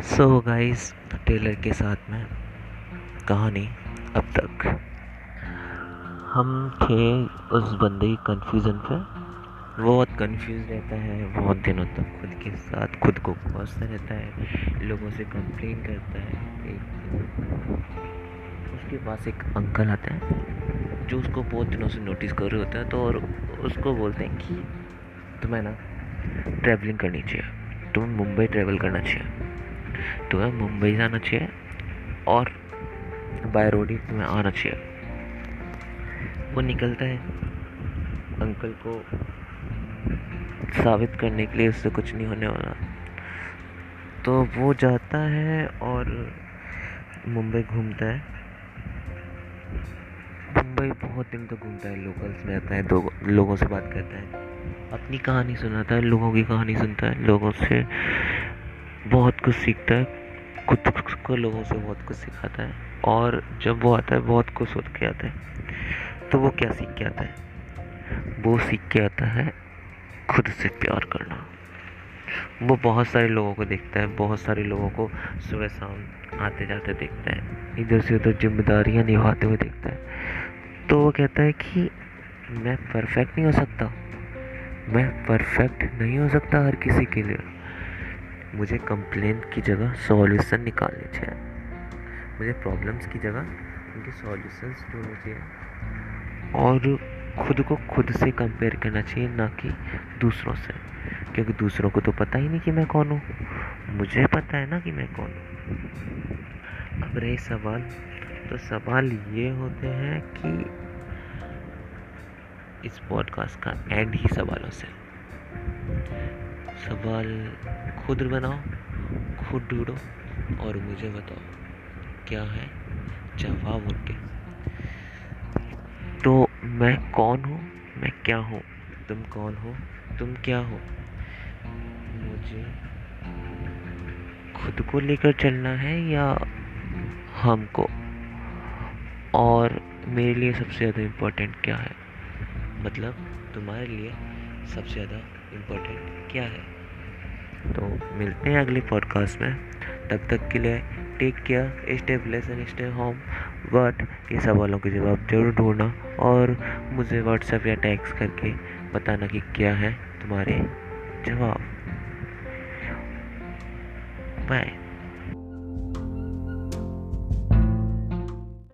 So guys Taylor के साथ में कहानी अब तक। हम थे उस बंदे की कन्फ्यूज़न पे। बहुत कंफ्यूज रहता है, बहुत दिनों तक खुद के साथ, खुद को कोसता रहता है, लोगों से कंप्लेन करता है उसके पास एक अंकल आता है, जो उसको बहुत दिनों से नोटिस कर रहे होता है तो और उसको बोलते हैं कि, तुम्हें ना ट्रैवलिंग करनी चाहिए। तुम्हें मुंबई ट्रैवल करना चाहिए। तुम्हें मुंबई जाना चाहिए और बाय रोड ही तुम्हें आना चाहिए। वो निकलता है अंकल को साबित करने के लिए, उससे कुछ नहीं होने वाला। तो वो जाता है और मुंबई घूमता है। मुंबई बहुत दिन तक घूमता है लोकल्स में आता है, दो लोगों से बात करता है। अपनी कहानी सुनाता है, लोगों की कहानी सुनता है, लोगों से बहुत कुछ सीखता है। खुद को लोगों से बहुत कुछ सिखाता है। और जब वो आता है, बहुत कुछ सोच के आता है। तो वो क्या सीख के आता है? वो सीख के आता है खुद से प्यार करना। वो बहुत सारे लोगों को देखता है, बहुत सारे लोगों को सुबह शाम आते जाते देखता है। इधर से उधर जिम्मेदारियाँ निभाते हुए देखता है। तो वो कहता है कि मैं परफेक्ट नहीं हो सकता। मैं परफेक्ट नहीं हो सकता हर किसी के लिए। मुझे कंप्लेंट की जगह सॉल्यूशन निकालने चाहिए। मुझे प्रॉब्लम्स की जगह उनके सॉल्यूशंस ढूँढने चाहिए। और खुद को खुद से कंपेयर करना चाहिए, ना कि दूसरों से। क्योंकि दूसरों को तो पता ही नहीं कि मैं कौन हूँ। मुझे पता है ना कि मैं कौन हूँ। अब रहे सवाल तो सवाल ये होते हैं कि इस पॉडकास्ट का एंड ही सवालों से। सवाल खुद बनाओ, खुद ढूंढो और मुझे बताओ, क्या है जवाब उनके? तो मैं कौन हूँ? मैं क्या हूँ? तुम कौन हो? तुम क्या हो? मुझे खुद को लेकर चलना है या हमको? और मेरे लिए सबसे ज़्यादा इम्पोर्टेंट क्या है? मतलब तुम्हारे लिए सबसे ज़्यादा इम्पोर्टेंट क्या है? तो मिलते हैं अगले पॉडकास्ट में। तब तक के लिए take care stay bless and stay home but ये सवालों के जवाब ज़रूर ढूंढना और मुझे व्हाट्सएप या टैक्स करके बताना कि क्या है तुम्हारे जवाब। बाय